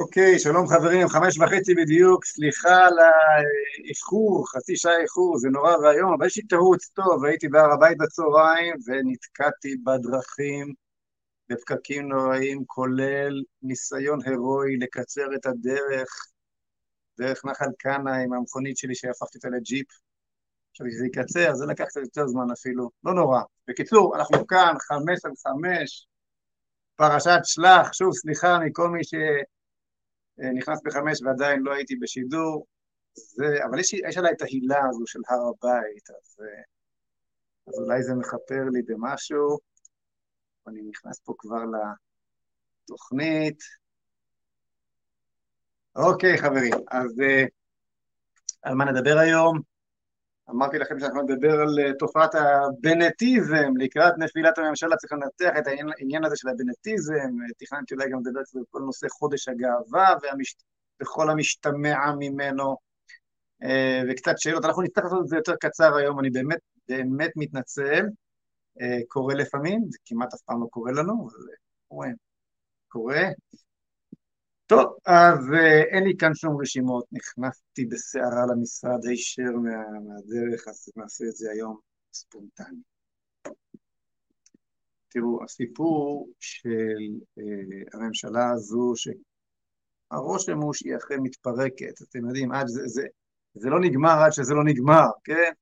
אוקיי, שלום חברים, חמש וחצי בדיוק, סליחה על האיחור, חצי שעה איחור, זה נורא ואיום, אבל יש לי תירוץ טוב, הייתי בהר הבית בצהריים ונתקעתי בדרכים בפקקים נוראים, כולל ניסיון הירואי לקצר את הדרך דרך נחל קאנה עם המכונית שלי שהפכתי אותה לג'יפ. עכשיו, שזה יקצר, זה לקח קצת יותר זמן אפילו, לא נורא. בקיצור, אנחנו כאן, חמש על חמש, פרשת שלח, שוב, סליחה מכל מי ש... אה, נכנס בחמש ועדיין לא הייתי בשידור, זה, אבל יש, יש עליי את ההילה הזו של הר הבית, אז, אה, אז אולי זה מכפר לי במשהו. אני נכנס פה כבר לתוכנית. אוקיי, חברים, אז אה, על מה נדבר היום? אמרתי לכם שאנחנו נדבר על uh, תופעת הבנטיזם, לקראת נפילת הממשלה צריך לנתח את העניין, הזה של הבנטיזם, תכננתי אולי גם לדבר על כל נושא חודש הגאווה והמש... וכל המשתמע ממנו, uh, וקצת שאלות, אנחנו נצטרך לעשות את זה יותר קצר היום, אני באמת באמת מתנצל, קורה לפעמים, זה כמעט אף פעם לא קורה לנו, אבל קורה, קורה, טוב, אז אה, אין לי כאן שום רשימות, נכנסתי בסערה למשרד הישר מה, מהדרך, אז נעשה את זה היום ספונטני. תראו, הסיפור של אה, הממשלה הזו, שהרושם הוא שהיא אכן מתפרקת, אתם יודעים, עד זה, זה, זה לא נגמר עד שזה לא נגמר, כן?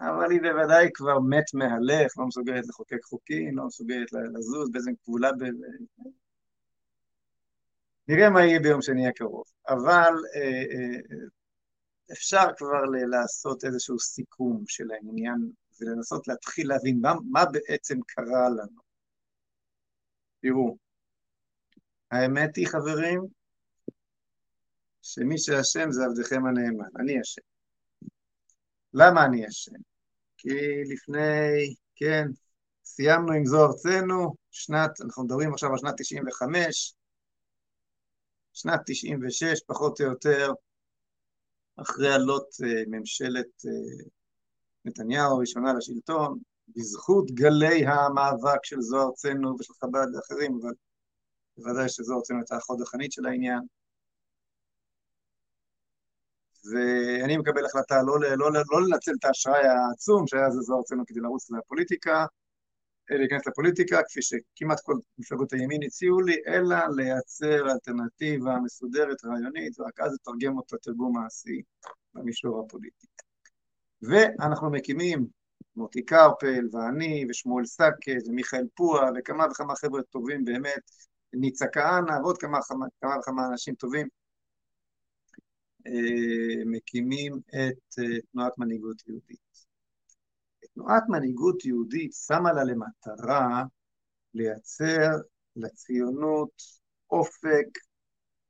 אבל היא בוודאי כבר מת מהלך, לא מסוגלת לחוקק חוקים, לא מסוגלת לזוז באיזה כבולה נראה מה יהיה ביום שני הקרוב. אבל אה, אה, אפשר כבר לעשות איזשהו סיכום של העניין ולנסות להתחיל להבין מה, מה בעצם קרה לנו. תראו, האמת היא, חברים, שמי שאשם זה עבדכם הנאמן, אני אשם. למה אני אשם? כי לפני, כן, סיימנו עם זו ארצנו, שנת, אנחנו מדברים עכשיו על שנת 95, שנת 96, פחות או יותר, אחרי עלות אה, ממשלת אה, נתניהו הראשונה לשלטון, בזכות גלי המאבק של זוהר ארצנו ושל חב"ד ואחרים, אבל בוודאי שזוהר ארצנו הייתה החוד החנית של העניין. ואני מקבל החלטה לא, לא, לא, לא לנצל את האשראי העצום שהיה אז לזוהר ארצנו כדי לרוץ לפוליטיקה, להיכנס לפוליטיקה, כפי שכמעט כל מפלגות הימין הציעו לי, אלא לייצר אלטרנטיבה מסודרת, רעיונית, ורק אז לתרגם אותה תרגום מעשי במישור הפוליטי. ואנחנו מקימים, מוטי קרפל ואני ושמואל סקט ומיכאל פועה וכמה וכמה חבר'ה טובים באמת, ניצה כהנא ועוד כמה, כמה וכמה אנשים טובים, אה, מקימים את אה, תנועת מנהיגות יהודית. תנועת מנהיגות יהודית שמה לה למטרה לייצר לציונות אופק,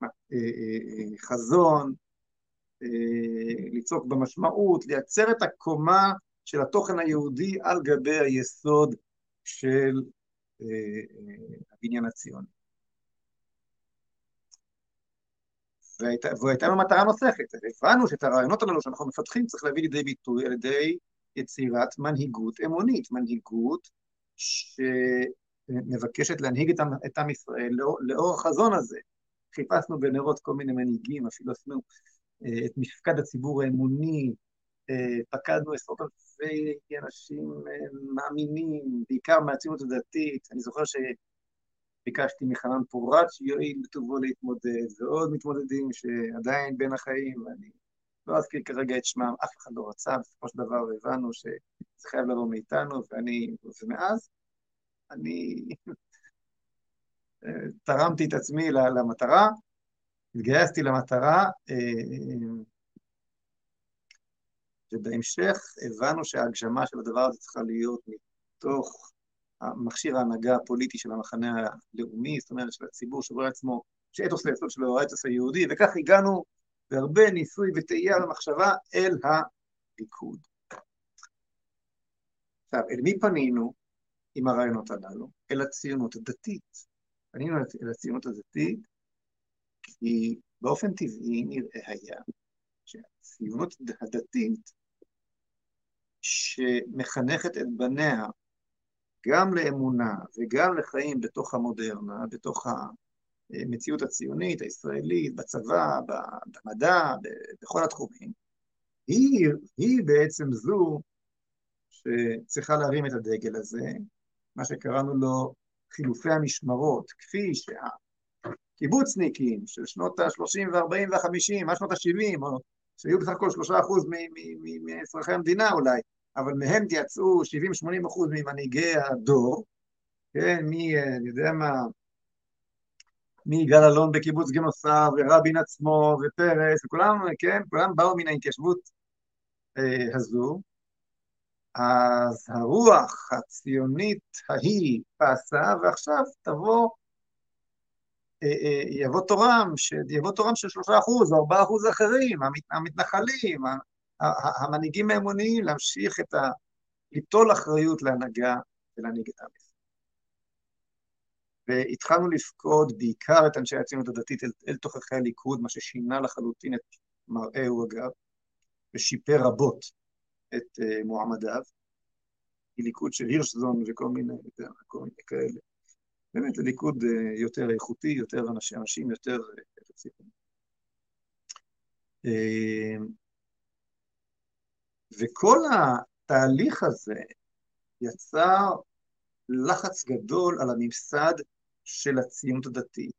אה, אה, אה, חזון, לצעוק במשמעות, לייצר את הקומה של התוכן היהודי על גבי היסוד של הבניין הציוני. והייתה לנו מטרה נוספת, הבנו שאת הרעיונות הללו שאנחנו מפתחים צריך להביא לידי ביטוי על ידי יצירת מנהיגות אמונית, מנהיגות שמבקשת להנהיג את עם ישראל לאור, לאור החזון הזה. חיפשנו בנרות כל מיני מנהיגים, אפילו עשינו אה, את מפקד הציבור האמוני, אה, פקדנו עשרות אלפי אנשים אה, מאמינים, בעיקר מהציונות הדתית. אני זוכר שביקשתי מחנן פורת שיואיל בטובו להתמודד, ועוד מתמודדים שעדיין בין החיים, ואני לא אזכיר כרגע את שמם, אף אחד לא רצה, בסופו של דבר הבנו שזה חייב לבוא מאיתנו, ואני, ומאז אני תרמתי את עצמי למטרה, התגייסתי למטרה, אה, ובהמשך הבנו שההגשמה של הדבר הזה צריכה להיות מתוך מכשיר ההנהגה הפוליטי של המחנה הלאומי, זאת אומרת של הציבור שרואה עצמו, שאתוס היסוד שלו האתוס היהודי, וכך הגענו והרבה ניסוי וטעייה ומחשבה אל הליכוד. עכשיו, אל מי פנינו עם הרעיונות הללו? אל הציונות הדתית. פנינו אל הציונות הדתית כי באופן טבעי נראה היה שהציונות הדתית שמחנכת את בניה גם לאמונה וגם לחיים בתוך המודרנה, בתוך המציאות הציונית, הישראלית, בצבא, במדע, בכל התחומים, היא, היא בעצם זו שצריכה להרים את הדגל הזה, מה שקראנו לו חילופי המשמרות, כפי שהקיבוצניקים של שנות ה-30 וה-40 וה-50, מה שנות ה-70, או שהיו בסך הכל 3% מאזרחי המדינה אולי, אבל מהם יצאו 70-80% ממנהיגי הדור, כן, מי, אני יודע מה, מיגאל אלון בקיבוץ גינוסר, ורבין עצמו, ופרס, וכולם, כן, כולם באו מן ההתיישבות אה, הזו, אז הרוח הציונית ההיא פסה, ועכשיו תבוא, אה, אה, יבוא תורם, יבוא תורם של שלושה אחוז ארבעה אחוז אחרים, המתנחלים, המנהיגים האמוניים, להמשיך את ה... ליטול אחריות להנהגה ולהנהיג את עם והתחלנו לפקוד בעיקר את אנשי הציונות הדתית אל, אל תוככי הליכוד, מה ששינה לחלוטין את מראהו אגב, ושיפר רבות את uh, מועמדיו, ליכוד של הירשזון וכל מיני, כל מיני כאלה. באמת, זה ליכוד uh, יותר איכותי, יותר אנשים, אנשים יותר. Uh, וכל התהליך הזה יצר לחץ גדול על הממסד של הציונות הדתית,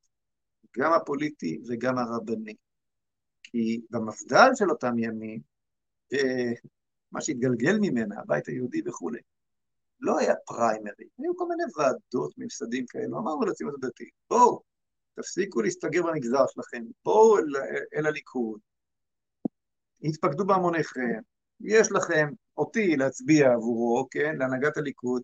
גם הפוליטי וגם הרבני. כי במפד"ל של אותם ימים, מה שהתגלגל ממנה, הבית היהודי וכולי, לא היה פריימרי, היו כל מיני ועדות, ממסדים כאלו, אמרנו לציונות הדתית, בואו, תפסיקו להסתגר במגזר שלכם, בואו אל, אל הליכוד, התפקדו בהמוניכם, יש לכם אותי להצביע עבורו, כן, להנהגת הליכוד,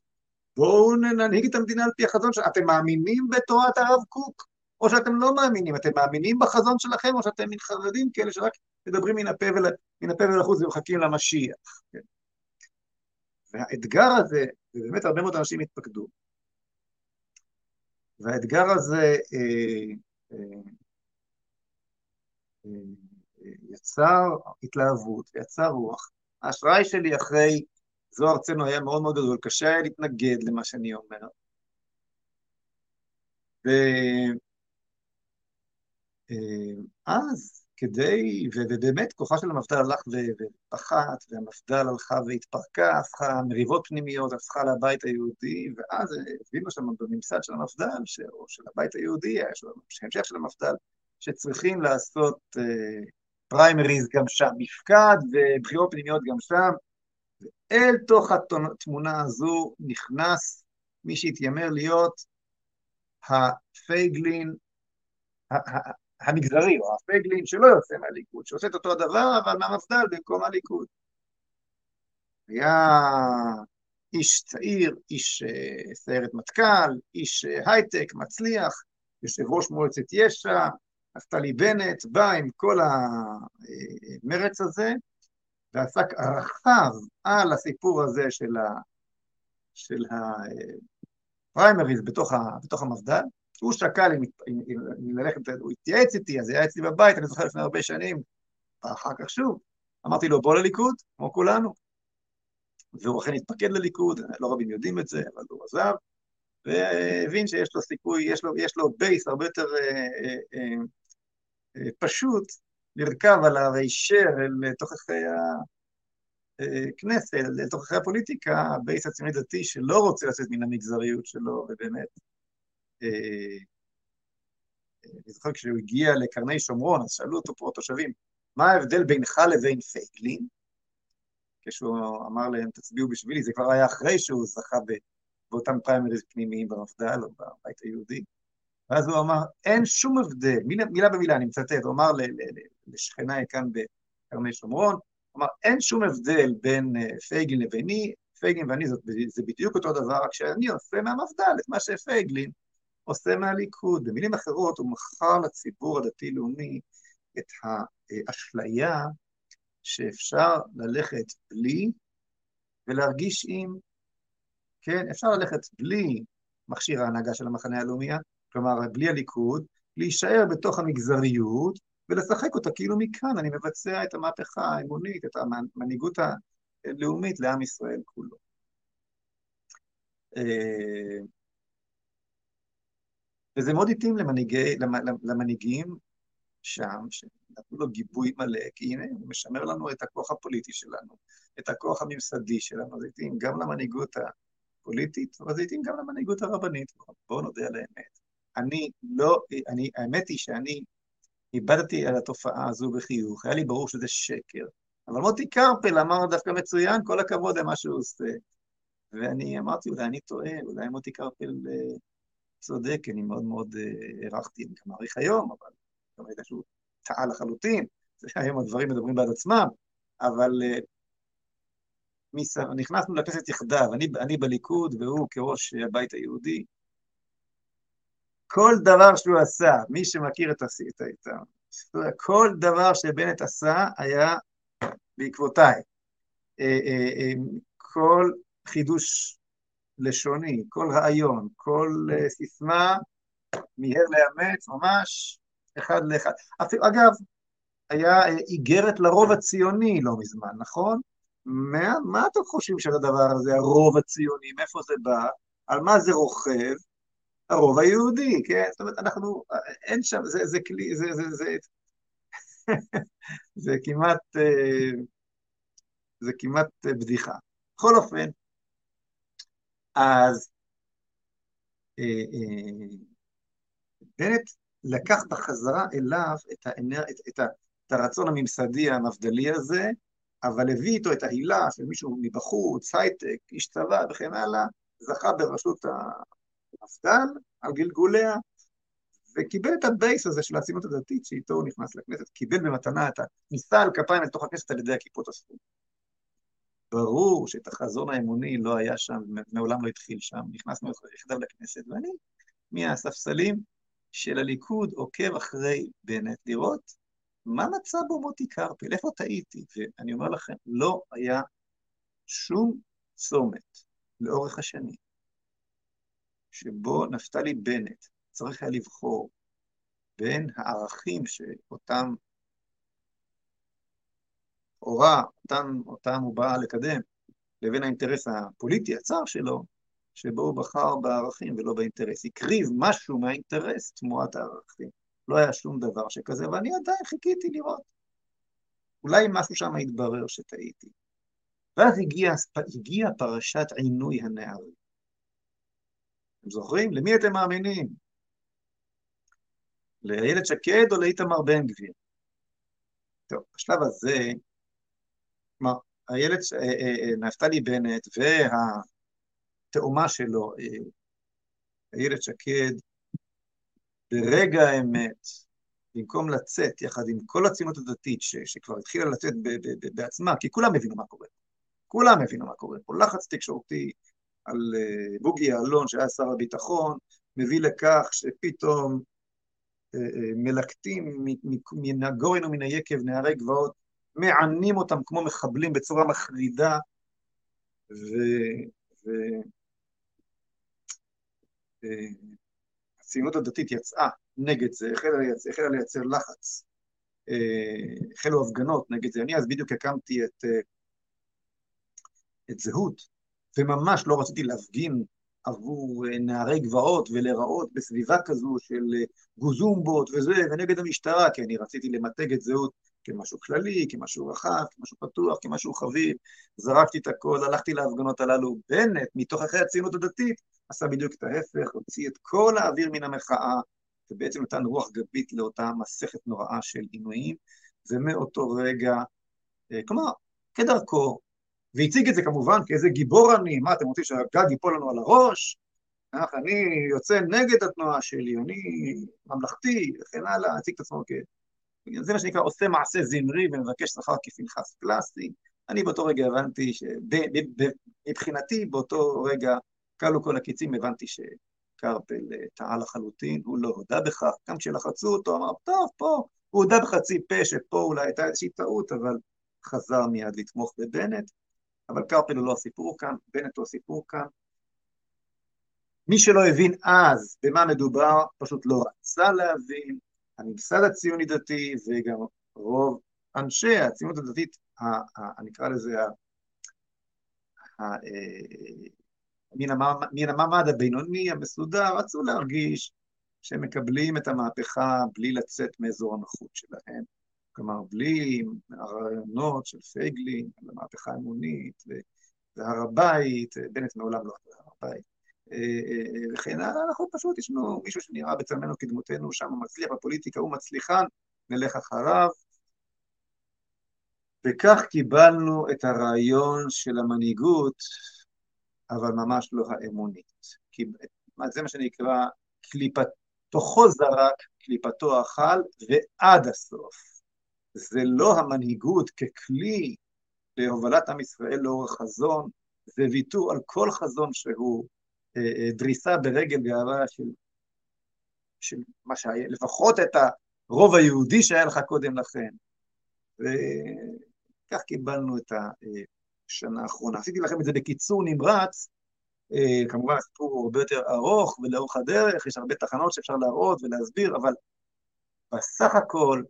בואו ננהיג את המדינה על פי החזון שלכם. אתם מאמינים בתורת הרב קוק, או שאתם לא מאמינים? אתם מאמינים בחזון שלכם, או שאתם מתחרדים כאלה שרק מדברים מן הפה, ול... מן הפה ולחוץ ומחכים למשיח? כן. והאתגר הזה, ובאמת הרבה מאוד אנשים התפקדו, והאתגר הזה אה, אה, אה, יצר התלהבות, ויצר רוח. האשראי שלי אחרי זו ארצנו היה מאוד מאוד גדול, קשה היה להתנגד למה שאני אומר. ואז כדי, ובאמת כוחה של המפד"ל הלך ופחת, והמפד"ל הלכה והתפרקה, הפכה מריבות פנימיות, הפכה לבית היהודי, ואז הבינו שם בממסד של המפד"ל, או של הבית היהודי, המשך של המפד"ל, שצריכים לעשות פריימריז גם שם, מפקד ובחירות פנימיות גם שם, ואל תוך התמונה הזו נכנס מי שהתיימר להיות הפייגלין המגזרי, או הפייגלין שלא יוצא מהליכוד, שעושה את אותו הדבר, אבל מהמפד"ל במקום הליכוד. היה איש צעיר, איש אה, סיירת מטכ"ל, איש אה, הייטק, מצליח, יושב ראש מועצת יש"ע, נפתלי בנט, בא עם כל המרץ הזה, ועסק רחב על הסיפור הזה של, ה, של הפריימריז בתוך, ה, בתוך המפד"ל. הוא שקל אם, אם, אם, אם ללכת, הוא התייעץ איתי, אז היה אצלי בבית, אני זוכר לפני הרבה שנים, ואחר כך שוב, אמרתי לו, בוא לליכוד, כמו כולנו. והוא אכן התפקד לליכוד, לא רבים יודעים את זה, אבל הוא עזב, והבין שיש לו סיכוי, יש לו, יש לו base הרבה יותר אה, אה, אה, אה פשוט לרכב עליו הישר אל תוככי הכנסת, אל תוככי הפוליטיקה, ה base הציוני דתי שלא רוצה לצאת מן המגזריות שלו, ובאמת, אה, אני זוכר כשהוא הגיע לקרני שומרון, אז שאלו אותו פה תושבים, מה ההבדל בינך לבין פייגלין? כשהוא אמר להם, תצביעו בשבילי, זה כבר היה אחרי שהוא זכה באותם פריימריז פנימיים במפד"ל או בבית היהודי. ואז הוא אמר, אין שום הבדל, מילה, מילה במילה, אני מצטט, הוא אמר לשכניי כאן בקרני שומרון, הוא אמר, אין שום הבדל בין אה, פייגלין לביני, פייגלין ואני זאת, זה בדיוק אותו דבר, רק שאני עושה מהמפד"ל את מה שפייגלין עושה מהליכוד. במילים אחרות, הוא מכר לציבור הדתי-לאומי את האשליה שאפשר ללכת בלי ולהרגיש עם, כן, אפשר ללכת בלי מכשיר ההנהגה של המחנה הלאומי, כלומר, בלי הליכוד, להישאר בתוך המגזריות ולשחק אותה כאילו מכאן אני מבצע את המהפכה האמונית, את המנהיגות הלאומית לעם ישראל כולו. אה, וזה מאוד התאים למנהיגי, למנהיגים שם, שנתנו לו גיבוי מלא, כי הנה, הוא משמר לנו את הכוח הפוליטי שלנו, את הכוח הממסדי שלנו, זה התאים גם למנהיגות הפוליטית, אבל זה התאים גם למנהיגות הרבנית, בואו נודה על האמת. אני לא, אני, האמת היא שאני איבדתי על התופעה הזו בחיוך, היה לי ברור שזה שקר. אבל מוטי קרפל אמר דווקא מצוין, כל הכבוד למה שהוא עושה. ואני אמרתי, אולי אני טועה, אולי מוטי קרפל אה, צודק, אני מאוד מאוד אה, הערכתי, אני גם מעריך היום, אבל גם ראית שהוא טעה לחלוטין, היום הדברים מדברים בעד עצמם, אבל אה, נכנסנו לכנסת יחדיו, אני, אני בליכוד והוא כראש הבית היהודי, כל דבר שהוא עשה, מי שמכיר את ההיסטוריה, כל דבר שבנט עשה היה בעקבותיי. אה, אה, אה, כל חידוש לשוני, כל רעיון, כל סיסמה, מיהר לאמץ, ממש אחד לאחד. אפילו, אגב, היה איגרת לרוב הציוני לא מזמן, נכון? מה, מה אתם חושבים של הדבר הזה, הרוב הציוני, מאיפה זה בא? על מה זה רוכב? הרוב היהודי, כן? זאת אומרת, אנחנו, אין שם, זה, זה כלי, זה, זה, זה, זה כמעט, אה, זה כמעט בדיחה. בכל אופן, אז אה, אה, בנט לקח בחזרה אליו את, האנר... את, את, את הרצון הממסדי המבדלי הזה, אבל הביא איתו את ההילה של מישהו מבחוץ, הייטק, איש צבא וכן הלאה, זכה בראשות המפד"ל על גלגוליה, וקיבל את הבייס הזה של הציונות הדתית שאיתו הוא נכנס לכנסת, קיבל במתנה את הכניסה על כפיים לתוך הכנסת על ידי הכיפות הספורות. ברור שאת החזון האמוני לא היה שם, מעולם לא התחיל שם, נכנסנו יחדיו לכנסת, ואני מהספסלים של הליכוד עוקב אחרי בנט לראות מה מצא בו מוטי קרפל, איפה טעיתי? ואני אומר לכם, לא היה שום צומת לאורך השנים שבו נפתלי בנט צריך היה לבחור בין הערכים שאותם הורה, אותם, אותם הוא בא לקדם, לבין האינטרס הפוליטי הצר שלו, שבו הוא בחר בערכים ולא באינטרס. הקריב משהו מהאינטרס תמורת הערכים. לא היה שום דבר שכזה, ואני עדיין חיכיתי לראות. אולי משהו שם התברר שטעיתי. ואז הגיעה הגיע פרשת עינוי הנערים. אתם זוכרים? למי אתם מאמינים? לאיילת שקד או לאיתמר בן גביר? טוב, בשלב הזה, כלומר, איילת, אה, אה, אה, נפתלי בנט והתאומה שלו, איילת שקד, ברגע האמת, במקום לצאת יחד עם כל הציונות הדתית ש, שכבר התחילה לצאת ב, ב, ב, בעצמה, כי כולם הבינו מה קורה. כולם הבינו מה קורה פה. לחץ תקשורתי על uh, בוגי יעלון, שהיה שר הביטחון, מביא לכך שפתאום uh, uh, מלקטים מן הגורן ומן היקב נערי גבעות, מענים אותם כמו מחבלים בצורה מחרידה, ו... ו... הציונות הדתית יצאה נגד זה, החלה לייצר, החלה לייצר לחץ, החלו הפגנות נגד זה. אני אז בדיוק הקמתי את, את זהות, וממש לא רציתי להפגין עבור נערי גבעות ולהיראות בסביבה כזו של גוזומבות וזה, ונגד המשטרה, כי אני רציתי למתג את זהות כמשהו כללי, כמשהו רחב, כמשהו פתוח, כמשהו חביב. זרקתי את הכל, הלכתי להפגנות הללו. בנט, מתוך אחרי הציונות הדתית, עשה בדיוק את ההפך, הוציא את כל האוויר מן המחאה, ובעצם נתן רוח גבית לאותה מסכת נוראה של עינויים, ומאותו רגע, אה, כלומר, כדרכו, והציג את זה כמובן כאיזה גיבור אני, מה אתם רוצים שהגג ייפול לנו על הראש? אך, אני יוצא נגד התנועה שלי, אני ממלכתי, וכן הלאה, הציג את עצמו כ... זה מה שנקרא עושה מעשה זמרי ומבקש שכר כפנחס קלאסי. אני באותו רגע הבנתי שמבחינתי באותו רגע כלו כל הקיצים, הבנתי שקרפל אה, טעה לחלוטין, הוא לא הודה בכך, גם כשלחצו אותו אמר, טוב, פה, הוא הודה בחצי פה שפה אולי הייתה איזושהי טעות, אבל חזר מיד לתמוך בבנט, אבל קרפל הוא לא הסיפור כאן, בנט הוא הסיפור כאן. מי שלא הבין אז במה מדובר, פשוט לא רצה להבין, הממסד הציוני דתי וגם רוב אנשי הציונות הדתית, אני אקרא לזה, אה, מן המעמד הבינוני, המסודר, רצו להרגיש שהם מקבלים את המהפכה בלי לצאת מאזור הנוחות שלהם. כלומר, בלי הרעיונות של פייגלין, המהפכה האמונית, והר הבית, בנט מעולם לא היה הר הבית, אה, אה, וכן הלאה, אנחנו פשוט, יש לנו מישהו שנראה בצלמנו כדמותנו, שם הוא מצליח בפוליטיקה, הוא מצליחן, נלך אחריו. וכך קיבלנו את הרעיון של המנהיגות, אבל ממש לא האמונית. כי זה מה שנקרא קליפת, תוכו זרק, קליפתו אכל, ועד הסוף. זה לא המנהיגות ככלי להובלת עם ישראל לאורך חזון, זה ויתור על כל חזון שהוא אה, אה, דריסה ברגל גאווה של, של מה שהיה, לפחות את הרוב היהודי שהיה לך קודם לכן. וכך קיבלנו את השנה האחרונה. עשיתי לכם את זה בקיצור נמרץ, אה, כמובן הסיפור הוא הרבה יותר ארוך ולאורך הדרך, יש הרבה תחנות שאפשר להראות ולהסביר, אבל בסך הכל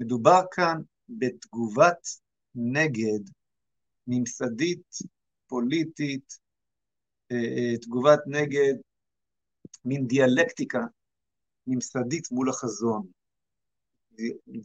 מדובר כאן בתגובת נגד ממסדית, פוליטית, אה, אה, תגובת נגד, מין דיאלקטיקה ממסדית מול החזון,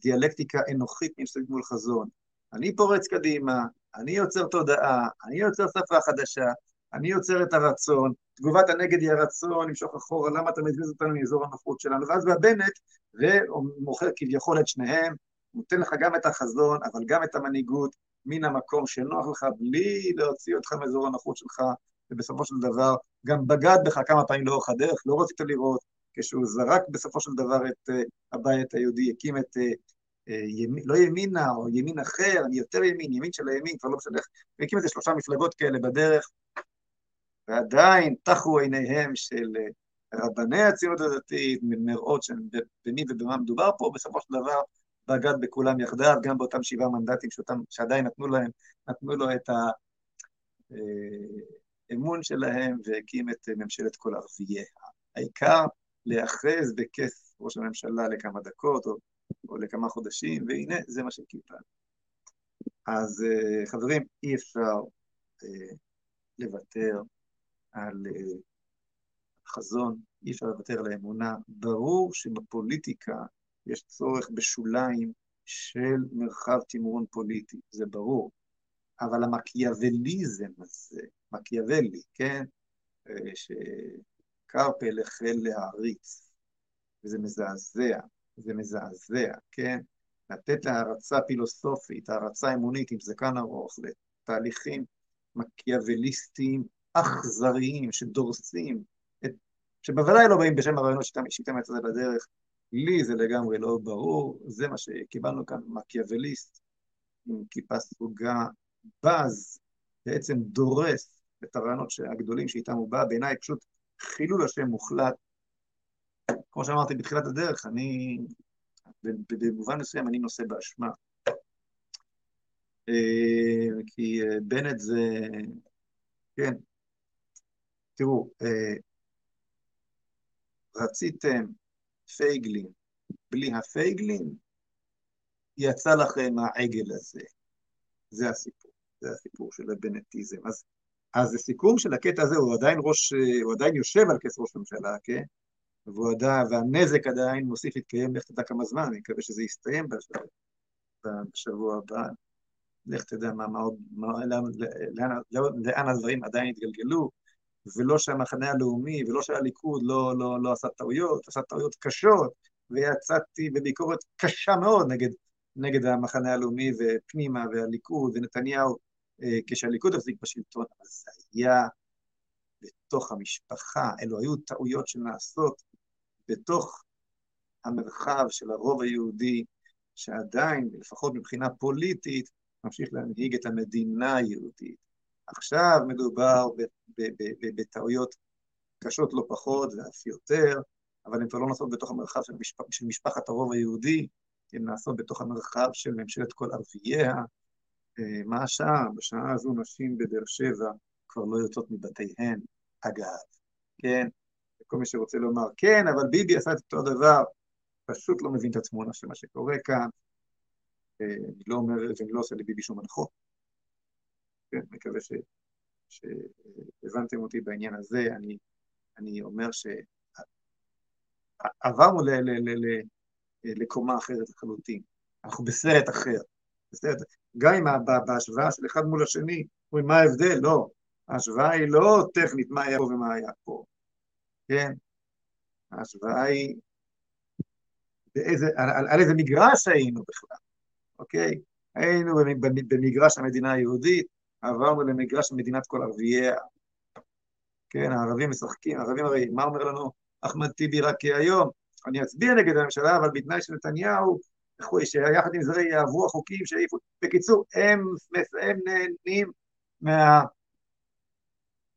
דיאלקטיקה אנוכית ממסדית מול חזון. אני פורץ קדימה, אני יוצר תודעה, אני יוצר שפה חדשה, אני יוצר את הרצון, תגובת הנגד היא הרצון, למשוך אחורה, למה אתה מזיז אותנו מאזור הנוחות שלנו? ואז בא בנט ומוכר כביכול את שניהם, נותן לך גם את החזון, אבל גם את המנהיגות, מן המקום שנוח לך, בלי להוציא אותך מאזור הנוחות שלך, ובסופו של דבר גם בגד בך כמה פעמים לאורך הדרך, לא רצית לראות, כשהוא זרק בסופו של דבר את uh, הבית היהודי, הקים את, uh, לא ימינה או ימין אחר, אני יותר ימין, ימין של הימין, כבר לא משנה איך, והקים איזה שלושה מפלגות כאלה בדרך, ועדיין טחו עיניהם של רבני הציונות הדתית, מראות במי ובמה מדובר פה, בסופו של דבר בגד בכולם יחדיו, גם באותם שבעה מנדטים שאותם, שעדיין נתנו להם, נתנו לו את האמון שלהם והקים את ממשלת כל ערבייה. העיקר להיאחז בכס ראש הממשלה לכמה דקות או, או לכמה חודשים, והנה זה מה שקיבלנו. אז חברים, אי אפשר לוותר על חזון, אי אפשר לוותר על האמונה. ברור שבפוליטיקה יש צורך בשוליים של מרחב תמרון פוליטי, זה ברור. אבל המקיאווליזם הזה, מקיאוולי, כן, אה, שקרפל החל להעריץ, וזה מזעזע, זה מזעזע, כן? לתת הערצה פילוסופית, הערצה אמונית עם זקן ארוך, לתהליכים מקיאווליסטיים אכזריים שדורסים, את, שבוודאי לא באים בשם הרעיונות שאיתם יצאת בדרך, לי זה לגמרי לא ברור, זה מה שקיבלנו כאן, מקיאווליסט עם כיפה סרוגה, בז, בעצם דורס את הרעיונות הגדולים שאיתם הוא בא, בעיניי פשוט חילול השם מוחלט. כמו שאמרתי בתחילת הדרך, אני, במובן מסוים אני נושא באשמה. אה, כי אה, בנט זה, כן, תראו, אה, רציתם פייגלין, בלי הפייגלין, יצא לכם העגל הזה. זה הסיפור, זה הסיפור של הבנטיזם. אז, אז הסיכום של הקטע הזה, הוא עדיין ראש, הוא עדיין יושב על כס ראש ממשלה, כן? והוא עדיין, והנזק עדיין מוסיף להתקיים, לך תדע כמה זמן, אני מקווה שזה יסתיים בשבוע, בשבוע הבא. לך תדע מה, מה עוד, מה, לאן, לאן, לאן הדברים עדיין התגלגלו. ולא שהמחנה הלאומי ולא שהליכוד לא, לא, לא עשה טעויות, עשה טעויות קשות, ויצאתי בביקורת קשה מאוד נגד, נגד המחנה הלאומי ופנימה והליכוד ונתניהו אה, כשהליכוד החזיק בשלטון, אבל זה היה בתוך המשפחה, אלו היו טעויות שנעשות בתוך המרחב של הרוב היהודי, שעדיין, לפחות מבחינה פוליטית, ממשיך להנהיג את המדינה היהודית. עכשיו מדובר בטעויות קשות לא פחות ואף יותר, אבל הן כבר לא נעשות בתוך המרחב של, משפ... של משפחת הרוב היהודי, הן נעשות בתוך המרחב של ממשלת כל ערבייה. אה, מה השעה? בשעה הזו נשים בבאר שבע כבר לא יוצאות מבתיהן, אגב, כן? כל מי שרוצה לומר, כן, אבל ביבי עשה את אותו דבר, פשוט לא מבין את התמונה של מה שקורה כאן. אה, אני לא אומר, ואני לא עושה לביבי שום הנחות. כן, מקווה ש... שהבנתם אותי בעניין הזה. אני, אני אומר עברנו לקומה אחרת לחלוטין. אנחנו בסרט אחר. בסרט, גם אם בהשוואה של אחד מול השני, אומרים מה ההבדל? לא. ההשוואה היא לא טכנית מה היה פה ומה היה פה, כן? ההשוואה היא באיזה, על, על איזה מגרש היינו בכלל, אוקיי? היינו במגרש המדינה היהודית, עברנו למגרש מדינת כל ערבייה. כן, הערבים משחקים, הערבים הרי, מה אומר לנו אחמד טיבי רק היום? אני אצביע נגד הממשלה, אבל בתנאי שנתניהו, שיחד עם זה יעברו החוקים שיעיפו. בקיצור, הם, הם נהנים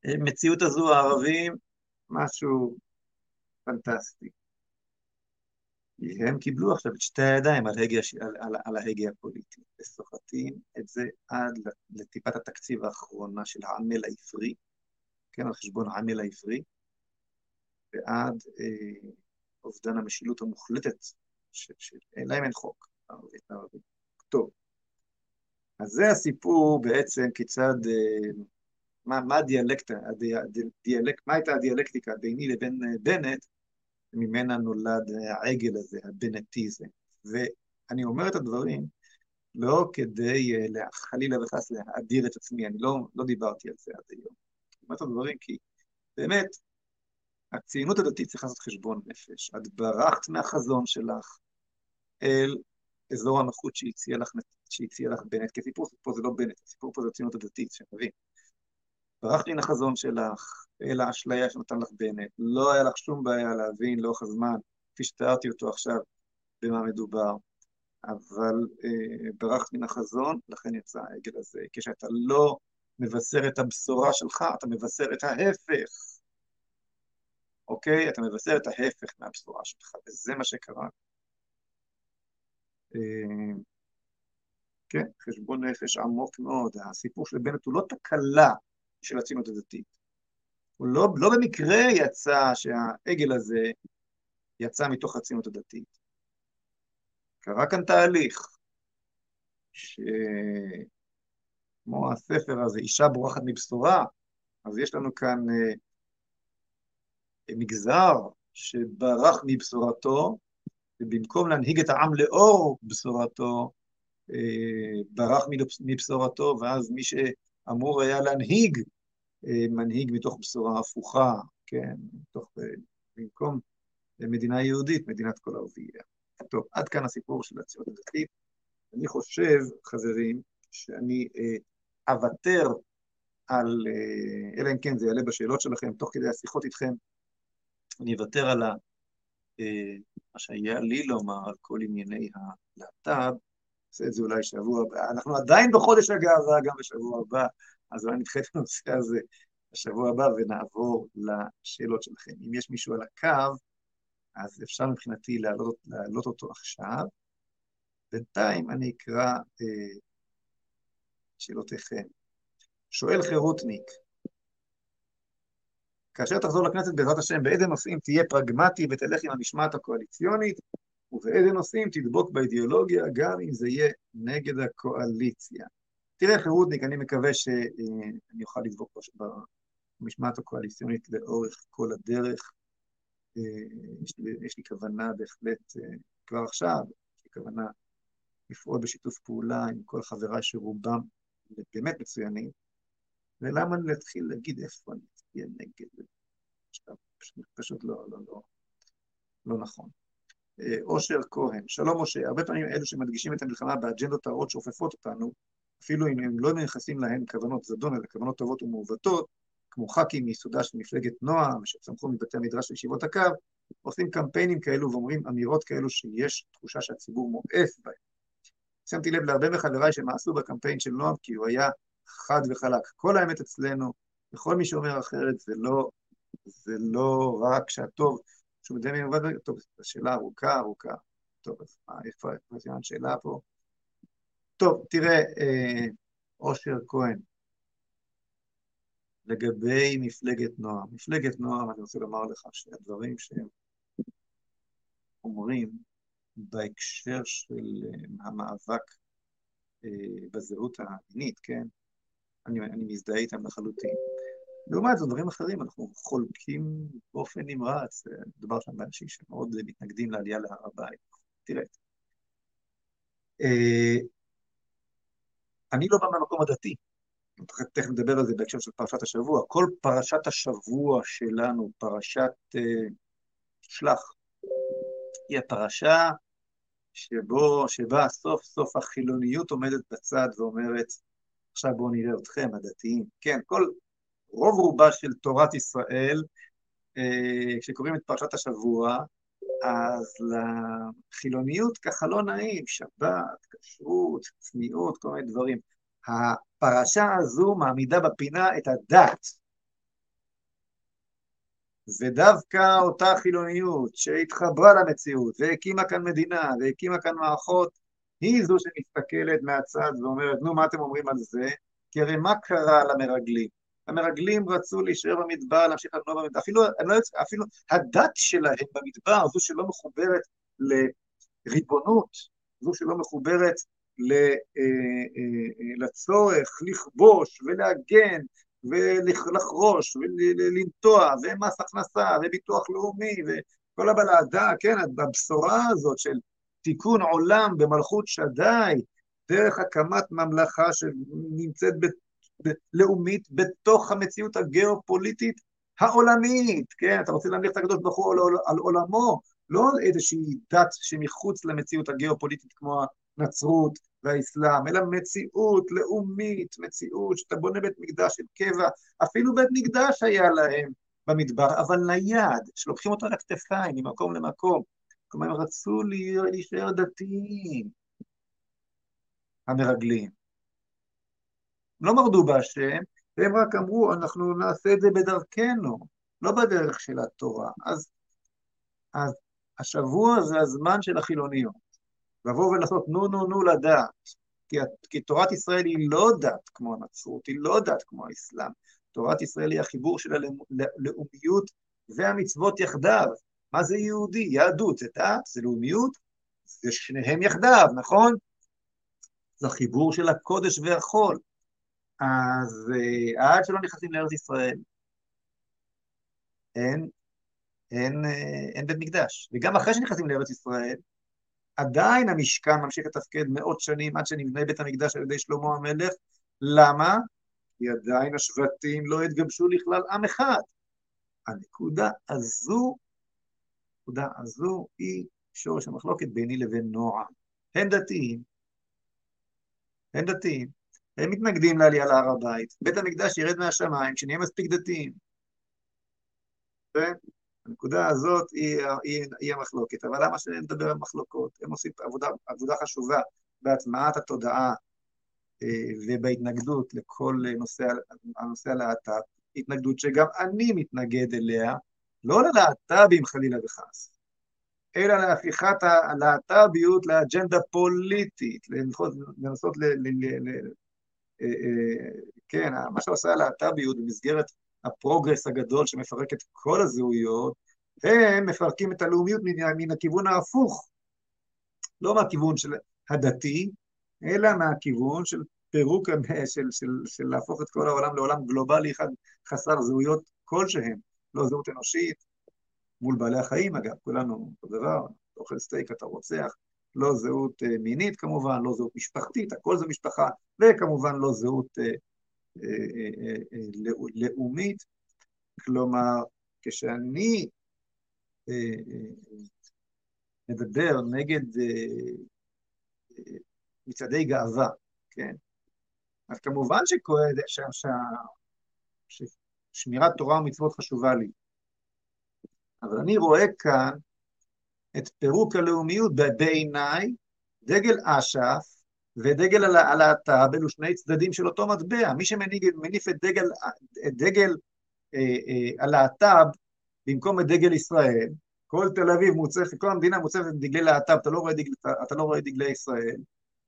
מהמציאות הזו, הערבים, משהו פנטסטי. הם קיבלו עכשיו את שתי הידיים על, הגה, על, על, על ההגה הפוליטי, וסוחטים את זה עד לטיפת התקציב האחרונה של העמל העברי, כן, על חשבון העמל העברי, ועד אה, אובדן המשילות המוחלטת, שלהם אין חוק, ערבית לערבית. טוב, אז זה הסיפור בעצם כיצד, אה, מה, מה הדיאלקטה, הדיאלק, מה הייתה הדיאלקטיקה ביני לבין אה, בנט, ממנה נולד העגל הזה, הבנטיזם. ואני אומר את הדברים לא כדי אה, חלילה וחס להאדיר את עצמי, אני לא, לא דיברתי על זה עד היום. אני אומר את הדברים כי באמת, הציונות הדתית צריכה לעשות חשבון נפש. את ברחת מהחזון שלך אל אזור הנוחות שהציע לך, שהציע לך בנט, כי הסיפור פה זה לא בנט, הסיפור פה זה הציונות הדתית, שנבין. ברחת מן החזון שלך, אל האשליה שנתן לך בנט. לא היה לך שום בעיה להבין לאורך הזמן, כפי שתיארתי אותו עכשיו, במה מדובר. אבל אה, ברחת מן החזון, לכן יצא העגל הזה. כשאתה לא מבשר את הבשורה שלך, אתה מבשר את ההפך. אוקיי? אתה מבשר את ההפך מהבשורה שלך, וזה מה שקרה. אה, כן, חשבון נפש עמוק מאוד. הסיפור של בנט הוא לא תקלה של הציונות הדתית. הוא לא, לא במקרה יצא שהעגל הזה יצא מתוך הציונות הדתית. קרה כאן תהליך, שכמו הספר הזה, אישה בורחת מבשורה, אז יש לנו כאן אה, מגזר שברח מבשורתו, ובמקום להנהיג את העם לאור בשורתו, אה, ברח מבשורתו, ואז מי שאמור היה להנהיג מנהיג מתוך בשורה הפוכה, כן, מתוך, אה, במקום מדינה יהודית, מדינת כל ערבייה. טוב, עד כאן הסיפור של הציונות הדתית. אני חושב, חברים, שאני אה, אוותר על, אלא אם כן זה יעלה בשאלות שלכם, תוך כדי השיחות איתכם, אני אוותר על ה, מה שהיה לי לומר על כל ענייני הלהט"ב, נעשה את זה אולי שבוע הבא. אנחנו עדיין בחודש הגאווה, גם בשבוע הבא, אז אולי נדחה את הנושא הזה בשבוע הבא ונעבור לשאלות שלכם. אם יש מישהו על הקו, אז אפשר מבחינתי להעלות, להעלות אותו עכשיו. בינתיים אני אקרא אה, שאלותיכם. שואל חירותניק, כאשר תחזור לכנסת בעזרת השם, באיזה נושאים תהיה פרגמטי ותלך עם המשמעת הקואליציונית, ובאיזה נושאים תדבוק באידיאולוגיה, גם אם זה יהיה נגד הקואליציה. תראה, חירותניק, אני מקווה שאני אוכל לדבוק במשמעת הקואליציונית לאורך כל הדרך. אה, יש לי, יש לי כוונה בהחלט, אה, כבר עכשיו, יש לי כוונה לפעול בשיתוף פעולה עם כל חבריי שרובם באמת מצוינים, ולמה להתחיל להגיד איפה אני אצביע נגד? פשוט, פשוט לא, לא, לא, לא נכון. אה, אושר כהן, שלום משה, הרבה פעמים אלו שמדגישים את המלחמה באג'נדות הרעות שאופפות אותנו, אפילו אם הם לא מייחסים להן כוונות זדון, אלא כוונות טובות ומעוותות, כמו ח"כים מיסודה של מפלגת נועם, שצמחו מבתי המדרש וישיבות הקו, עושים קמפיינים כאלו ואומרים אמירות כאלו שיש תחושה שהציבור מואף בהן. שמתי לב להרבה מחבריי שמעשו בקמפיין של נועם, כי הוא היה חד וחלק. כל האמת אצלנו, וכל מי שאומר אחרת, זה לא, זה לא רק שהטוב, שהוא מדי מיוחד, טוב, זו שאלה ארוכה, ארוכה. טוב, אז מה, איפה, איפה השאלה פה? טוב, תראה, אה, אושר כהן, לגבי מפלגת נועם. מפלגת נועם, אני רוצה לומר לך שהדברים שהם אומרים בהקשר של אה, המאבק אה, בזהות המינית, כן? אני, אני מזדהה איתם לחלוטין. לעומת זאת, דברים אחרים אנחנו חולקים באופן נמרץ, מדובר שם באנשים שמאוד מתנגדים לעלייה להר הבית. תראה, אה, אני לא בא מהמקום הדתי, תכף נדבר על זה בהקשר של פרשת השבוע. כל פרשת השבוע שלנו, פרשת uh, שלח, היא הפרשה שבו, שבה סוף סוף החילוניות עומדת בצד ואומרת, עכשיו בואו נראה אתכם, הדתיים. כן, כל, רוב רובה של תורת ישראל, uh, כשקוראים את פרשת השבוע, אז לחילוניות ככה לא נעים, שבת, כשרות, צניעות, כל מיני דברים. הפרשה הזו מעמידה בפינה את הדת. ודווקא אותה חילוניות שהתחברה למציאות והקימה כאן מדינה והקימה כאן מערכות, היא זו שמסתכלת מהצד ואומרת, נו, מה אתם אומרים על זה? כי הרי מה קרה למרגלים? המרגלים רצו להישאר במדבר, להמשיך לנוע במדבר, אפילו, לא, אפילו הדת שלהם במדבר, זו שלא מחוברת לריבונות, זו שלא מחוברת אה, אה, לצורך לכבוש ולהגן ולחרוש ולנטוע ומס הכנסה וביטוח לאומי וכל הבלעדה, כן, הבשורה הזאת של תיקון עולם במלכות שדי דרך הקמת ממלכה שנמצאת לאומית בתוך המציאות הגיאופוליטית העולמית, כן, אתה רוצה להמליך את הקדוש ברוך הוא על עולמו, לא על איזושהי דת שמחוץ למציאות הגיאופוליטית כמו הנצרות והאסלאם, אלא מציאות לאומית, מציאות שאתה בונה בית מקדש של קבע, אפילו בית מקדש היה להם במדבר, אבל נייד, שלוקחים אותו על הכתפיים ממקום למקום. כלומר, הם רצו להישאר דתיים, המרגלים. לא מרדו בהשם, והם רק אמרו, אנחנו נעשה את זה בדרכנו, לא בדרך של התורה. אז, אז השבוע זה הזמן של החילוניות. לבוא ולעשות נו נו נו לדעת. כי, כי תורת ישראל היא לא דת כמו הנצרות, היא לא דת כמו האסלאם. תורת ישראל היא החיבור של הלאומיות והמצוות יחדיו. מה זה יהודי? יהדות זה דת, זה לאומיות, זה שניהם יחדיו, נכון? זה החיבור של הקודש והחול. אז אה, עד שלא נכנסים לארץ ישראל, אין, אין, אה, אין בית מקדש. וגם אחרי שנכנסים לארץ ישראל, עדיין המשכן ממשיך לתפקד מאות שנים עד שנבנה בית המקדש על ידי שלמה המלך. למה? כי עדיין השבטים לא התגבשו לכלל עם אחד. הנקודה הזו, הנקודה הזו היא שורש המחלוקת ביני לבין נועם. הם דתיים, הם דתיים, הם מתנגדים לעלייה להר הבית, בית המקדש ירד מהשמיים כשנהיה מספיק דתיים. הנקודה הזאת היא, היא, היא המחלוקת, אבל למה שנדבר על מחלוקות? הם עושים עבודה, עבודה חשובה בהטמעת התודעה אה, ובהתנגדות לכל נושא, הנושא הלהט"ב, התנגדות שגם אני מתנגד אליה, לא ללהט"בים חלילה וחס, אלא להפיכת הלהט"ביות לאג'נדה פוליטית, לנסות, לנסות ל... ל, ל, כן, מה שעושה הלהט"ביות במסגרת הפרוגרס הגדול שמפרק את כל הזהויות, הם מפרקים את הלאומיות מן, מן הכיוון ההפוך, לא מהכיוון של הדתי, אלא מהכיוון של פירוק, של, של, של להפוך את כל העולם לעולם גלובלי אחד חסר זהויות כלשהם, לא זהות אנושית, מול בעלי החיים אגב, כולנו אותו דבר, אוכל סטייק אתה רוצח, לא זהות אה, מינית כמובן, לא זהות משפחתית, הכל זה משפחה, וכמובן לא זהות אה, לאומית, כלומר, כשאני מדבר נגד מצעדי גאווה, כן? אז כמובן ששמירת תורה ומצוות חשובה לי, אבל אני רואה כאן את פירוק הלאומיות בעיניי, דגל אש"ף ודגל הלהט"ב אלו שני צדדים של אותו מטבע. מי שמניף את דגל, דגל אה, אה, הלהט"ב במקום את דגל ישראל, כל תל אביב מוצפת, כל המדינה מוצפת דגלי להט"ב, אתה, לא אתה לא רואה דגלי ישראל,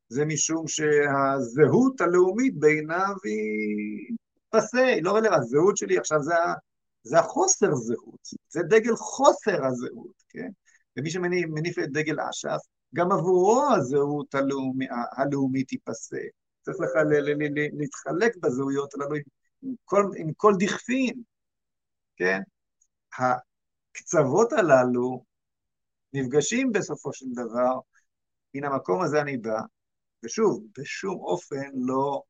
זה משום שהזהות הלאומית בעיניו היא פסה, היא לא רלוונטית. הזהות שלי עכשיו זה, זה החוסר זהות, זה דגל חוסר הזהות, כן? ומי שמניף את דגל אש"ף, גם עבורו הזהות הלאומי, הלאומית תיפסה. צריך לך להתחלק בזהויות הללו עם כל, עם כל דכפין, כן? הקצוות הללו נפגשים בסופו של דבר, מן המקום הזה אני בא, ושוב, בשום אופן לא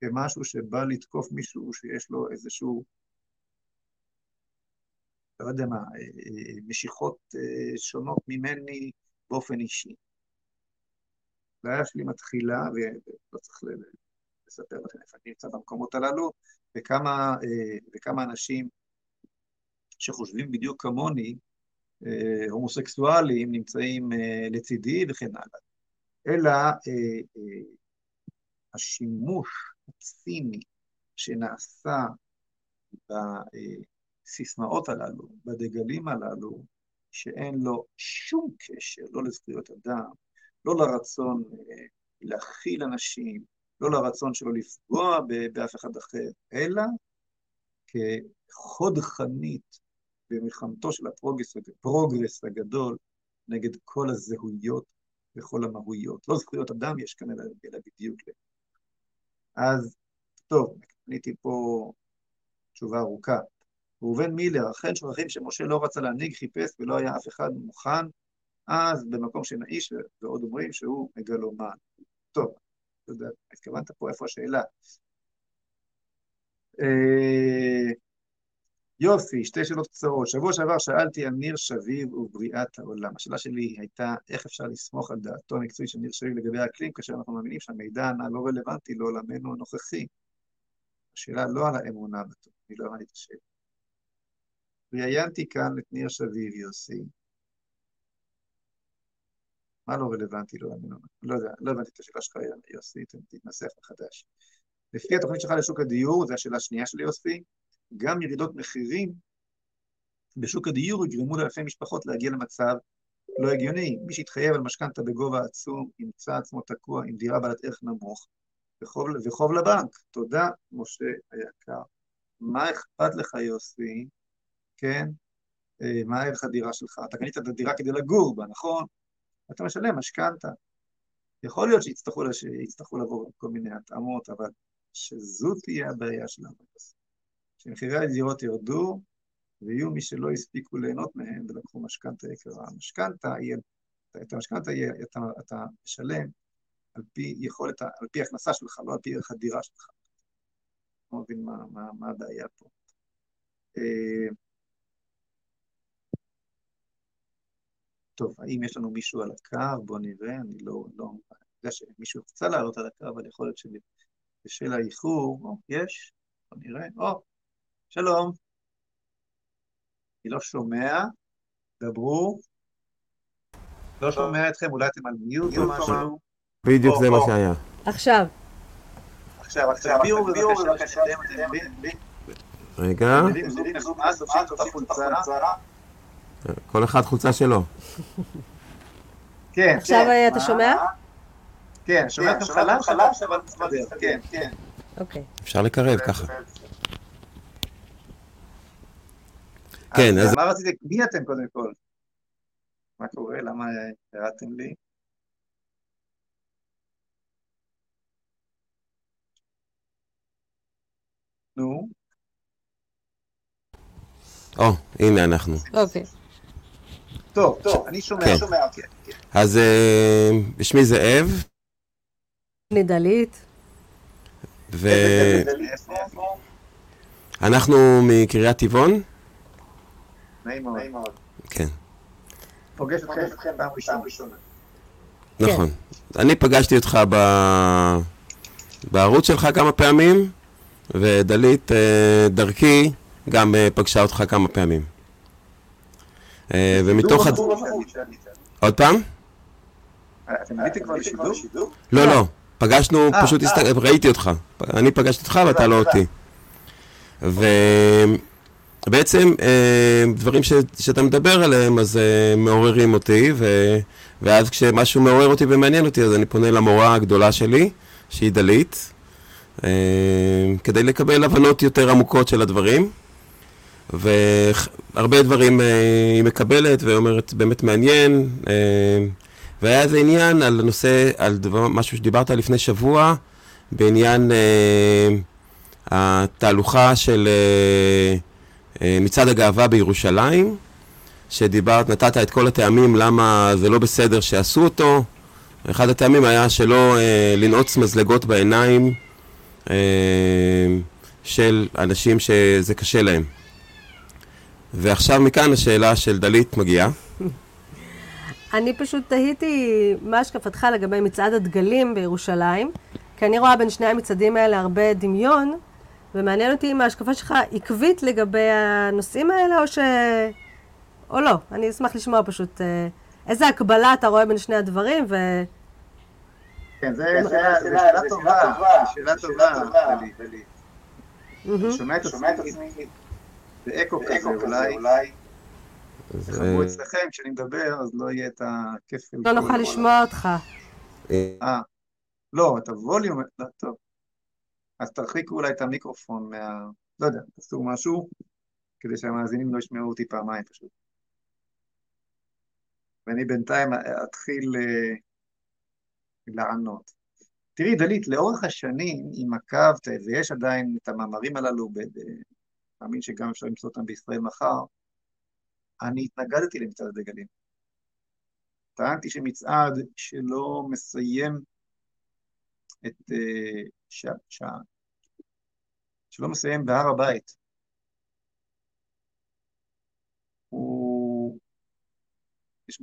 כמשהו שבא לתקוף מישהו שיש לו איזשהו, לא יודע מה, אה, אה, משיכות אה, שונות ממני באופן אישי. הבעיה שלי מתחילה, ולא צריך לספר לכם איפה אני נמצא במקומות הללו, וכמה, וכמה אנשים שחושבים בדיוק כמוני, הומוסקסואלים נמצאים לצידי וכן הלאה. אלא השימוש הציני שנעשה בסיסמאות הללו, בדגלים הללו, שאין לו שום קשר, לא לזכויות אדם, לא לרצון אה, להכיל אנשים, לא לרצון שלו לפגוע באף אחד אחר, אלא כחוד חנית במלחמתו של ה progress, ה progress הגדול נגד כל הזהויות וכל המהויות. לא זכויות אדם יש כאן, אלא בדיוק אז טוב, עניתי פה תשובה ארוכה. ראובן מילר, אכן שוכחים שמשה לא רצה להנהיג, חיפש ולא היה אף אחד מוכן, אז במקום שאין איש, ועוד אומרים שהוא מגלומן. טוב, אתה יודע, התכוונת פה איפה השאלה. אה, יופי, שתי שאלות קצרות. שבוע שעבר שאלתי על ניר שביב ובריאת העולם. השאלה שלי הייתה, איך אפשר לסמוך על דעתו המקצועית של ניר שביב לגבי האקלים, כאשר אנחנו מאמינים שהמידע הנ"ל לא רלוונטי לעולמנו הנוכחי. השאלה לא על האמונה בטוב, אני לא הבנתי את השאלה. ראיינתי כאן את ניר שביב, יוסי. מה לא רלוונטי לעולמנו? לא יודע, לא הבנתי את השאלה שלך, יוסי, תתנסח מחדש. לפי התוכנית שלך לשוק הדיור, זו השאלה השנייה של יוסי, גם ירידות מחירים בשוק הדיור יגרמו לאלפי משפחות להגיע למצב לא הגיוני. מי שהתחייב על משכנתה בגובה עצום, ימצא עצמו תקוע עם דירה בעלת ערך נמוך וחוב, וחוב לבנק. תודה, משה היקר. מה אכפת לך, יוסי? כן? אה, מה ערך הדירה שלך? אתה קנית את הדירה כדי לגור בה, נכון? אתה משלם משכנתה. יכול להיות שיצטרכו לבוא כל מיני התאמות, אבל שזו תהיה הבעיה שלנו. שמחירי הדירות ירדו, ויהיו מי שלא הספיקו ליהנות מהם ולקחו משכנתה יקרה. המשכנתה, את המשכנתה אתה, אתה משלם על פי יכולת, על פי הכנסה שלך, לא על פי ערך הדירה שלך. לא מבין מה, מה, מה הבעיה פה. טוב, האם יש לנו מישהו על הקו? בואו נראה, אני לא, לא, אני יודע שמישהו רצה לעלות על הקו, אבל יכול להיות שבשל האיחור, או, יש, בואו נראה, או, שלום. אני לא שומע, דברו. לא שומע אתכם, אולי אתם על מיוט או משהו. בדיוק זה מה שהיה. עכשיו. עכשיו, עכשיו, תגבירו בבקשה, רגע. כל אחד חולצה שלו. כן. עכשיו כן. אתה שומע? כן, שומע אתכם חלש, חלש, אבל כן, כן. אוקיי. אפשר לקרב ככה. כן, אז... מה רציתם, מי אתם קודם כל? מה קורה? למה ירדתם לי? נו? או, הנה אנחנו. אוקיי. טוב, טוב, אני שומע, כן. שומע, כן. אז אה, בשמי זאב. מדלית. ו... אנחנו מקריית טבעון. נעים מאוד. כן. פוגש אתכם פעם ראשונה. נכון. אני פגשתי אותך ב... בערוץ שלך כמה פעמים, ודלית אה, דרכי גם אה, פגשה אותך כמה פעמים. אה, ומתוך... עוד פעם? אתם הייתם כבר בשידור? לא, לא. פגשנו, פשוט ראיתי אותך. אני פגשתי אותך ואתה לא אותי. בעצם אה, דברים ש, שאתה מדבר עליהם, אז מעוררים אותי, ו, ואז כשמשהו מעורר אותי ומעניין אותי, אז אני פונה למורה הגדולה שלי, שהיא דלית, כדי לקבל הבנות יותר עמוקות של הדברים. והרבה דברים uh, היא מקבלת ואומרת, באמת מעניין. Uh, והיה איזה עניין על נושא, על דבר, משהו שדיברת לפני שבוע, בעניין... Uh, התהלוכה של מצעד הגאווה בירושלים, שדיברת, נתת את כל הטעמים למה זה לא בסדר שעשו אותו. אחד הטעמים היה שלא אה, לנעוץ מזלגות בעיניים אה, של אנשים שזה קשה להם. ועכשיו מכאן השאלה של דלית מגיעה. אני פשוט תהיתי מה השקפתך לגבי מצעד הדגלים בירושלים, כי אני רואה בין שני המצעדים האלה הרבה דמיון, ומעניין אותי אם ההשקפה שלך עקבית לגבי הנושאים האלה, או ש... או לא. אני אשמח לשמוע פשוט אה, איזה הקבלה אתה רואה בין שני הדברים, ו... כן, זו שאלה טובה, שאלה טובה, דלית. אני שומע את עצמי באקו כזה, אולי. תחברו אצלכם, כשאני מדבר, אז לא יהיה את הכפל. לא נוכל לשמוע אותך. אה, לא, את הווליום, לא, טוב. אז תרחיקו אולי את המיקרופון מה... לא יודע, תעשו משהו, כדי שהמאזינים לא ישמעו אותי פעמיים פשוט. ואני בינתיים אתחיל אה, לענות. תראי, דלית, לאורך השנים, אם עקבת, ויש עדיין את המאמרים הללו, מאמין שגם אפשר למצוא אותם בישראל מחר, אני התנגדתי למצעד הדגלים. טענתי שמצעד שלא מסיים את... אה, ש... ש... שלא מסיים בהר הבית. הוא,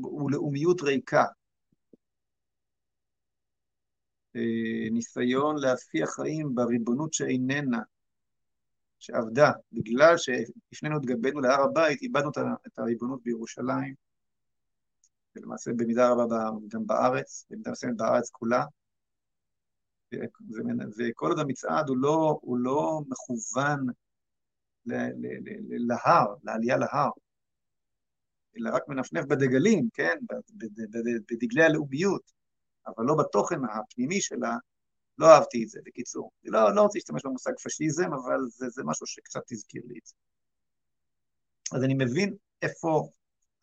הוא לאומיות ריקה. אה, ניסיון להפיח חיים בריבונות שאיננה, שעבדה. בגלל שהפנינו את גבינו להר הבית, איבדנו את הריבונות בירושלים, ולמעשה במידה רבה גם בארץ, במידה מסוימת בארץ כולה. וכל עוד המצעד הוא לא, הוא לא מכוון להר, לעלייה להר, אלא רק מנפנף בדגלים, כן, בדגלי הלאומיות, אבל לא בתוכן הפנימי שלה, לא אהבתי את זה, בקיצור. אני לא, לא רוצה להשתמש במושג פשיזם, אבל זה, זה משהו שקצת הזכיר לי את זה. אז אני מבין איפה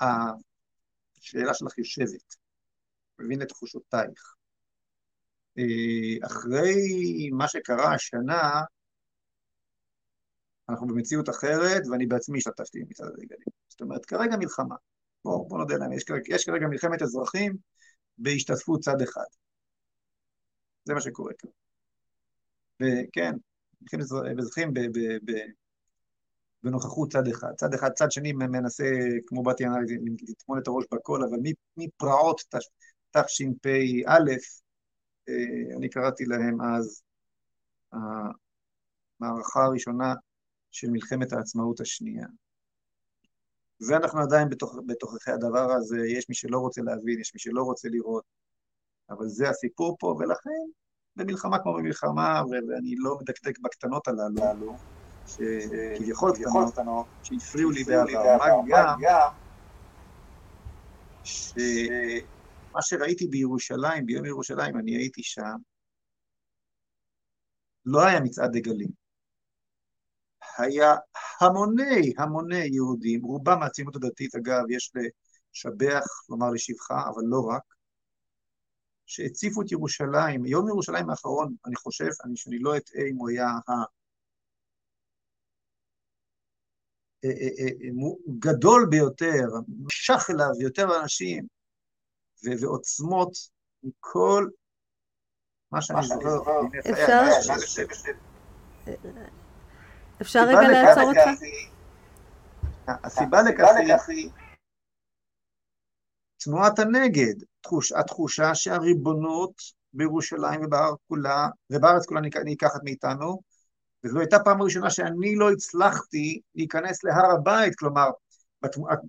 השאלה שלך יושבת, מבין את תחושותייך. אה, אחרי מה שקרה השנה, אנחנו במציאות אחרת, ואני בעצמי השתתפתי במצעד הדגלים. זאת אומרת, כרגע מלחמה. בואו בוא נודה להם, יש, יש כרגע מלחמת אזרחים בהשתתפות צד אחד. זה מה שקורה כאן. וכן, מלחמת אזרחים בנוכחות צד אחד. צד אחד, צד שני מנסה, כמו באתי לטמון את הראש בכל, אבל מפרעות תשפ"א, אה, אני קראתי להם אז המערכה הראשונה של מלחמת העצמאות השנייה. ואנחנו עדיין בתוככי הדבר הזה, יש מי שלא רוצה להבין, יש מי שלא רוצה לראות, אבל זה הסיפור פה, ולכן במלחמה כמו במלחמה, ואני לא מדקדק בקטנות הללו, שכביכול קטנות, שהפריעו לי בעבר, מה גם שמה שראיתי בירושלים, ביום ירושלים, אני הייתי שם, לא היה מצעד דגלים. היה המוני המוני יהודים, רובם מהציונות הדתית, אגב, יש לשבח, לומר לשבחה, אבל לא רק, שהציפו את ירושלים. יום ירושלים האחרון, אני חושב, אני, שאני לא אטעה אם הוא היה ה... אה, אה, אה, גדול ביותר, משך אליו יותר אנשים ועוצמות מכל מה שאני זוכר. אפשר? אפשר רגע לעצור אותך? הסיבה לכך היא תנועת הנגד, תחוש, התחושה שהריבונות בירושלים ובהר כולה, ובארץ כולה ניקחת מאיתנו, וזו הייתה פעם ראשונה שאני לא הצלחתי להיכנס להר הבית, כלומר,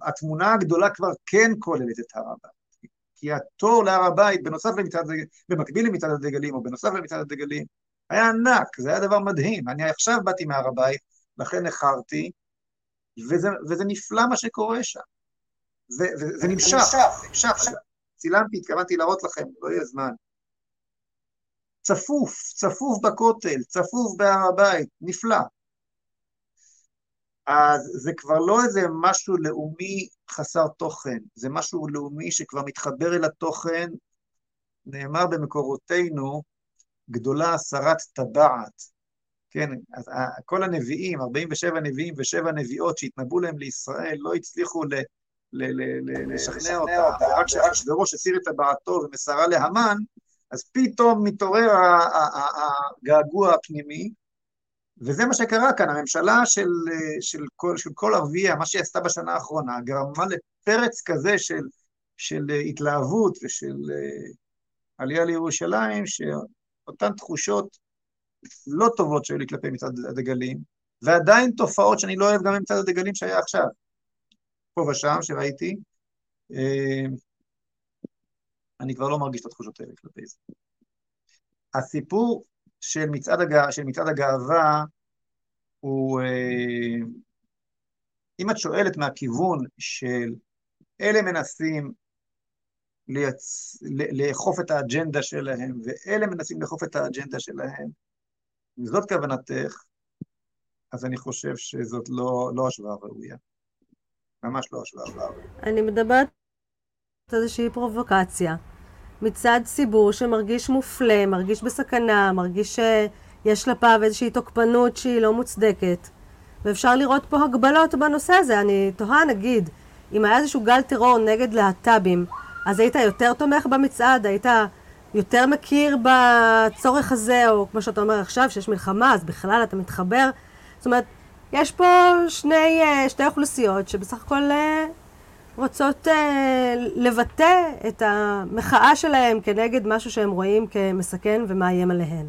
התמונה הגדולה כבר כן כוללת את הר הבית. כי התור להר הבית, בנוסף למצעד, במקביל למצעד הדגלים, או בנוסף למצעד הדגלים, היה ענק, זה היה דבר מדהים. אני עכשיו באתי מהר הבית, לכן איחרתי, וזה, וזה נפלא מה שקורה שם. וזה נמשך, נמשך. צילמתי, התכוונתי להראות לכם, לא יהיה זמן. צפוף, צפוף בכותל, צפוף בהר הבית, נפלא. אז זה כבר לא איזה משהו לאומי חסר תוכן, זה משהו לאומי שכבר מתחבר אל התוכן, נאמר במקורותינו, גדולה הסרת טבעת. כן, אז כל הנביאים, 47 נביאים ושבע נביאות שהתנבאו להם לישראל, לא הצליחו לשכנע אותה, ורק כשאחשוורוש הסיר את טבעתו ומסרה להמן, אז פתאום מתעורר הגעגוע הפנימי, וזה מה שקרה כאן, הממשלה של, של, כל, של כל ערבייה, מה שהיא עשתה בשנה האחרונה, גרמה לפרץ כזה של, של התלהבות ושל עלייה לירושלים, שאותן תחושות לא טובות שהיו לי כלפי מצעד הדגלים, ועדיין תופעות שאני לא אוהב גם במצעד הדגלים שהיה עכשיו. פה ושם, שראיתי, אה, אני כבר לא מרגיש את התחושות האלה כלפי זה. הסיפור של מצעד, הגא... של מצעד הגאווה הוא, אה, אם את שואלת מהכיוון של אלה מנסים ליצ... לאכוף את האג'נדה שלהם, ואלה מנסים לאכוף את האג'נדה שלהם, אם זאת כוונתך, אז אני חושב שזאת לא, לא השוואה ראויה. ממש לא השוואה ראויה. אני מדברת על איזושהי פרובוקציה. מצד ציבור שמרגיש מופלה, מרגיש בסכנה, מרגיש שיש כלפיו איזושהי תוקפנות שהיא לא מוצדקת. ואפשר לראות פה הגבלות בנושא הזה. אני תוהה, נגיד, אם היה איזשהו גל טרור נגד להט"בים, אז היית יותר תומך במצעד? היית יותר מכיר בצורך הזה, או כמו שאתה אומר עכשיו, שיש מלחמה, אז בכלל אתה מתחבר. זאת אומרת, יש פה שני, אה, שתי אוכלוסיות שבסך הכל אה, רוצות אה, לבטא את המחאה שלהם כנגד משהו שהם רואים כמסכן ומאיים עליהן.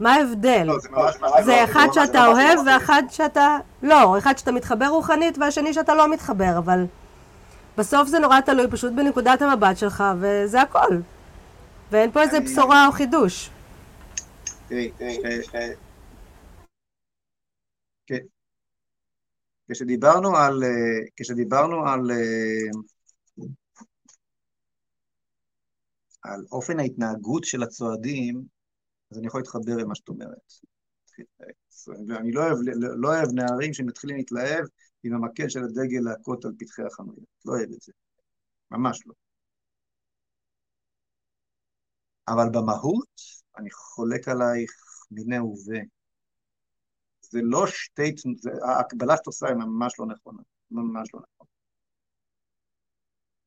מה ההבדל? לא, זה, ממש, זה אחד שאתה אוהב ואחד שאתה... לא, אחד שאתה מתחבר רוחנית והשני שאתה לא מתחבר, אבל בסוף זה נורא תלוי פשוט בנקודת המבט שלך, וזה הכל. ואין פה איזה בשורה או חידוש. כן. כשדיברנו על, כשדיברנו על, על אופן ההתנהגות של הצועדים, אז אני יכול להתחבר למה שאת אומרת. אני לא אוהב, לא אוהב נערים שמתחילים להתלהב עם המקל של הדגל להכות על פתחי החנויות. לא אוהב את זה. ממש לא. אבל במהות אני חולק עלייך מיני ובה. זה לא שתי, זה, ההקבלה שאת עושה היא ממש לא נכונה, ממש לא נכונה.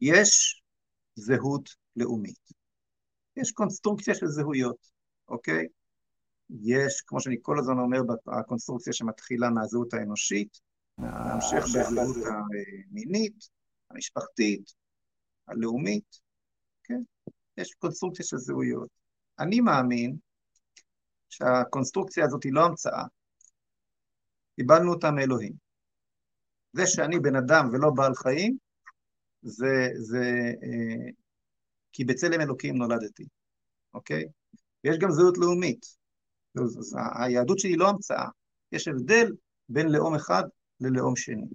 יש זהות לאומית. יש קונסטרוקציה של זהויות, אוקיי? יש, כמו שאני כל הזמן אומר, הקונסטרוקציה שמתחילה מהזהות האנושית, להמשיך בזהות המינית, המשפחתית, הלאומית, כן? יש קונסטרוקציה של זהויות. אני מאמין שהקונסטרוקציה הזאת היא לא המצאה, קיבלנו אותה מאלוהים. זה שאני בן אדם ולא בעל חיים, זה, זה אה, כי בצלם אלוקים נולדתי, אוקיי? ויש גם זהות לאומית. אז היהדות שלי לא המצאה, יש הבדל בין לאום אחד ללאום שני.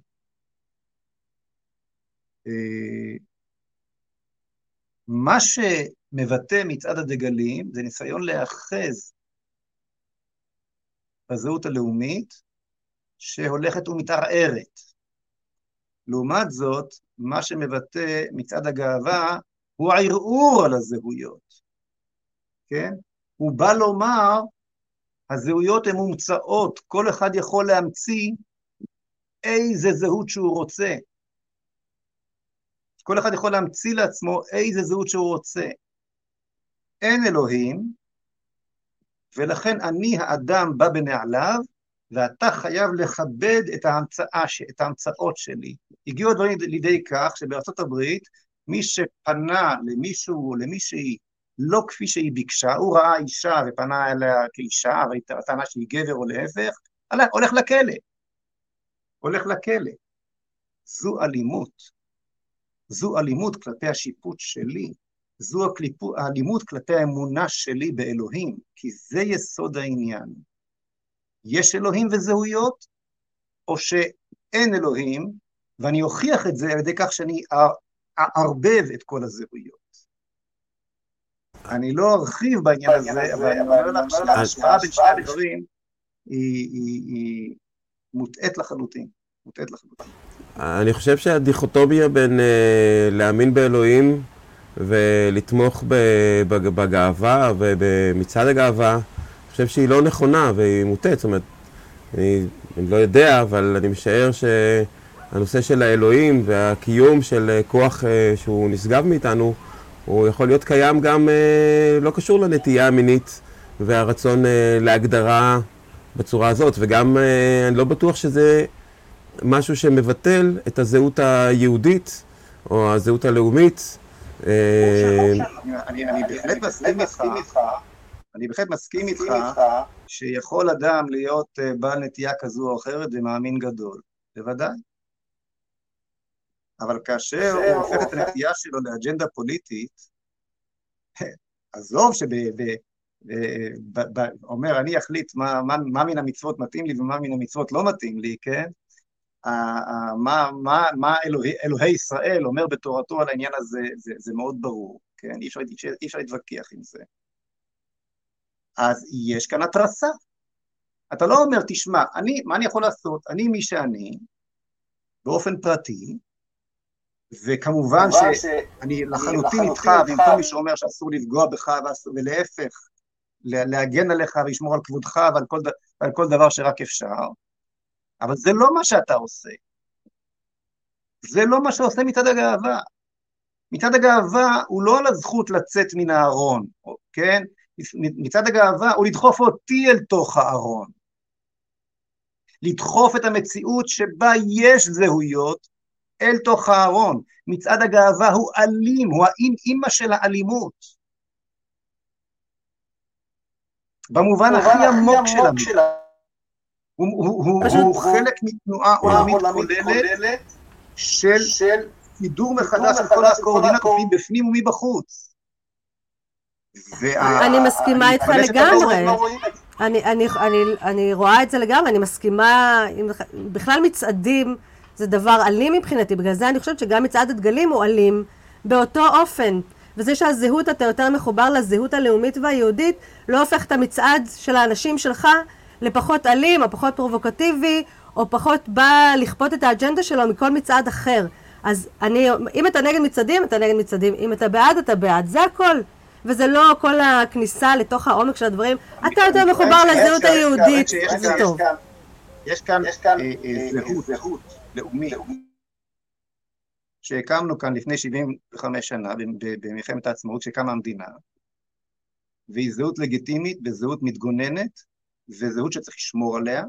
אה, מה שמבטא מצעד הדגלים זה ניסיון להאחז בזהות הלאומית שהולכת ומתערערת. לעומת זאת, מה שמבטא מצעד הגאווה הוא הערעור על הזהויות, כן? הוא בא לומר, הזהויות הן מומצאות, כל אחד יכול להמציא איזה זהות שהוא רוצה. כל אחד יכול להמציא לעצמו איזה זהות שהוא רוצה. אין אלוהים, ולכן אני האדם בא בנעליו, ואתה חייב לכבד את, ההמצאה, את ההמצאות שלי. הגיעו הדברים לידי כך שבארצות הברית, מי שפנה למישהו או למישהי לא כפי שהיא ביקשה, הוא ראה אישה ופנה אליה כאישה, וטענה שהיא גבר או להפך, הולך לכלא. הולך לכלא. זו אלימות. זו אלימות כלפי השיפוט שלי, זו האלימות כלפי האמונה שלי באלוהים, כי זה יסוד העניין. יש אלוהים וזהויות, או שאין אלוהים, ואני אוכיח את זה על ידי כך שאני אערבב את כל הזהויות. אני לא ארחיב בעניין הזה, אבל אני אומר לך שההשפעה בין שני הדברים היא מוטעית לחלוטין. מוטעית לחלוטין. אני חושב שהדיכוטומיה בין uh, להאמין באלוהים ולתמוך בגאווה ובמצעד הגאווה, חושב שהיא לא נכונה והיא מוטעת. זאת אומרת, אני, אני לא יודע, אבל אני משער שהנושא של האלוהים והקיום של כוח שהוא נשגב מאיתנו, הוא יכול להיות קיים גם לא קשור לנטייה המינית והרצון להגדרה בצורה הזאת, וגם אני לא בטוח שזה משהו שמבטל את הזהות היהודית או הזהות הלאומית. אני בהחלט מסכים איתך, אני בהחלט מסכים איתך שיכול אדם להיות בעל נטייה כזו או אחרת ומאמין גדול, בוודאי. אבל כאשר הוא הופך את הנטייה שלו לאג'נדה פוליטית, עזוב שאומר, אני אחליט מה, מה, מה מן המצוות מתאים לי ומה מן המצוות לא מתאים לי, כן? מה, מה, מה אלוהי, אלוהי ישראל אומר בתורתו על העניין הזה, זה, זה מאוד ברור, כן? אי אפשר, אי אפשר להתווכח עם זה. אז יש כאן התרסה. אתה לא אומר, תשמע, אני, מה אני יכול לעשות? אני מי שאני, באופן פרטי, וכמובן שאני לחלוטין איתך, ועם כל מי שאומר שאסור לפגוע בך, ולהפך, להגן עליך ולשמור על כבודך ועל כל, ועל כל דבר שרק אפשר, אבל זה לא מה שאתה עושה. זה לא מה שעושה מצעד הגאווה. מצעד הגאווה הוא לא על הזכות לצאת מן הארון, כן? מצעד הגאווה הוא לדחוף אותי אל תוך הארון. לדחוף את המציאות שבה יש זהויות אל תוך הארון. מצעד הגאווה הוא אלים, הוא האימא של האלימות. במובן הכי עמוק של המילה. הוא חלק מתנועה עולמית כוללת של סידור מחדש של כל הקואורדינטות מבפנים ומבחוץ. אני מסכימה איתך לגמרי. אני, אני, אני, אני רואה את זה לגמרי, אני מסכימה, בכלל מצעדים זה דבר אלים מבחינתי, בגלל זה אני חושבת שגם מצעד הדגלים הוא אלים באותו אופן. וזה שהזהות, אתה יותר מחובר לזהות הלאומית והיהודית, לא הופך את המצעד של האנשים שלך לפחות אלים, או פחות פרובוקטיבי, או פחות בא לכפות את האג'נדה שלו מכל מצעד אחר. אז אני, אם אתה נגד מצעדים, אתה נגד מצעדים, אם אתה בעד, אתה בעד, זה הכל. וזה לא כל הכניסה לתוך העומק של הדברים, אתה יותר מחובר לזהות היהודית, זה טוב. יש כאן זהות. לאומית. שהקמנו כאן לפני 75 שנה, במלחמת העצמאות, שקמה המדינה, והיא זהות לגיטימית וזהות מתגוננת, וזהות שצריך לשמור עליה,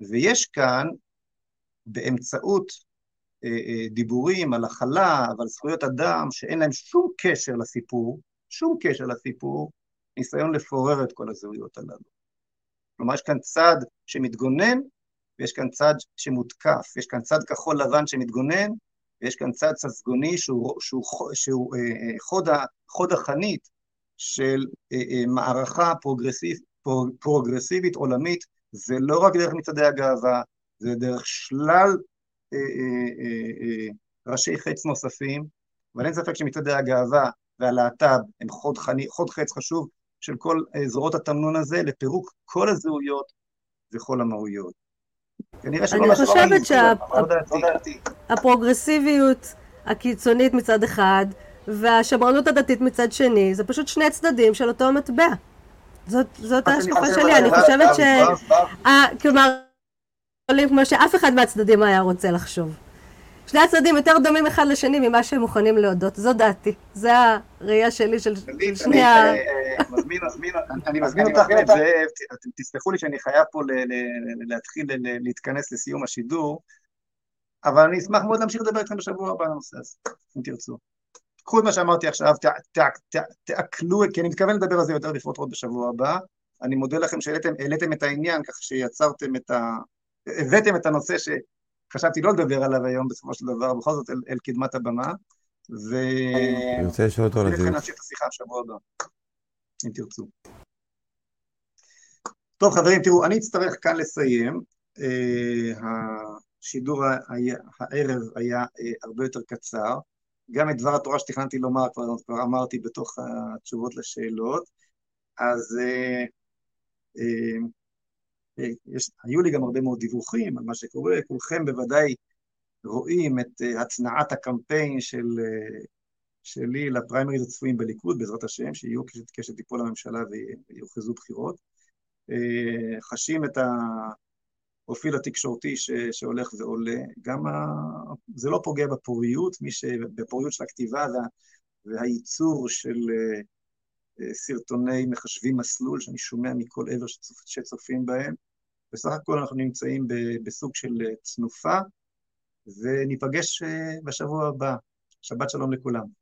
ויש כאן באמצעות דיבורים על הכלה ועל זכויות אדם שאין להם שום קשר לסיפור, שום קשר לסיפור, ניסיון לפורר את כל הזהויות הללו. כלומר, יש כאן צד שמתגונן ויש כאן צד שמותקף, יש כאן צד כחול לבן שמתגונן ויש כאן צד ססגוני שהוא, שהוא, שהוא, שהוא אה, אה, חוד, חוד החנית של אה, אה, מערכה פרוגרסיבית פרוגרסיבית עולמית, זה לא רק דרך מצעדי הגאווה, זה דרך שלל אה, אה, אה, אה, ראשי חץ נוספים, אבל אין ספק שמצעדי הגאווה והלהט"ב הם חוד, חני, חוד חץ חשוב של כל אה, זרועות התמנון הזה לפירוק כל הזהויות וכל המהויות. אני חושבת שהפרוגרסיביות הקיצונית מצד אחד והשמרנות הדתית מצד שני, זה פשוט שני צדדים של אותו מטבע. זאת ההשקפה שלי, אני חושבת ש... כלומר, כמו שאף אחד מהצדדים היה רוצה לחשוב. שני הצדדים יותר דומים אחד לשני ממה שהם מוכנים להודות, זו דעתי. זו הראייה שלי של שני ה... אה, אני מזמין אותך, אתם תסלחו לי שאני חייב פה להתחיל להתכנס לסיום השידור, אבל אני אשמח מאוד להמשיך לדבר איתכם בשבוע הבא על הנושא הזה, אם תרצו. קחו את מה שאמרתי עכשיו, תעכלו, כי אני מתכוון לדבר על זה יותר בפרוטרוט בשבוע הבא. אני מודה לכם שהעליתם את העניין, כך שיצרתם את ה... הבאתם את הנושא שחשבתי לא לדבר עליו היום בסופו של דבר, בכל זאת אל, אל קדמת הבמה. ו... אני רוצה לשאול אותו על זה. נמשיך את השיחה בשבוע הבא, אם תרצו. טוב חברים, תראו, אני אצטרך כאן לסיים. Uh, השידור הערב היה uh, הרבה יותר קצר. גם את דבר התורה שתכננתי לומר כבר, כבר אמרתי בתוך התשובות לשאלות, אז אה, אה, אה, יש, היו לי גם הרבה מאוד דיווחים על מה שקורה, כולכם בוודאי רואים את אה, הצנעת הקמפיין של, אה, שלי לפריימריז הצפויים בליכוד, בעזרת השם, שיהיו כשתיפול הממשלה ויוכרזו בחירות. אה, חשים את הפרופיל התקשורתי ש, שהולך ועולה. גם ה... זה לא פוגע בפוריות, מי ש... בפוריות של הכתיבה וה... והייצור של אה, סרטוני מחשבים מסלול, שאני שומע מכל עבר שצופ... שצופים בהם. בסך הכל אנחנו נמצאים בסוג של תנופה, וניפגש בשבוע הבא. שבת שלום לכולם.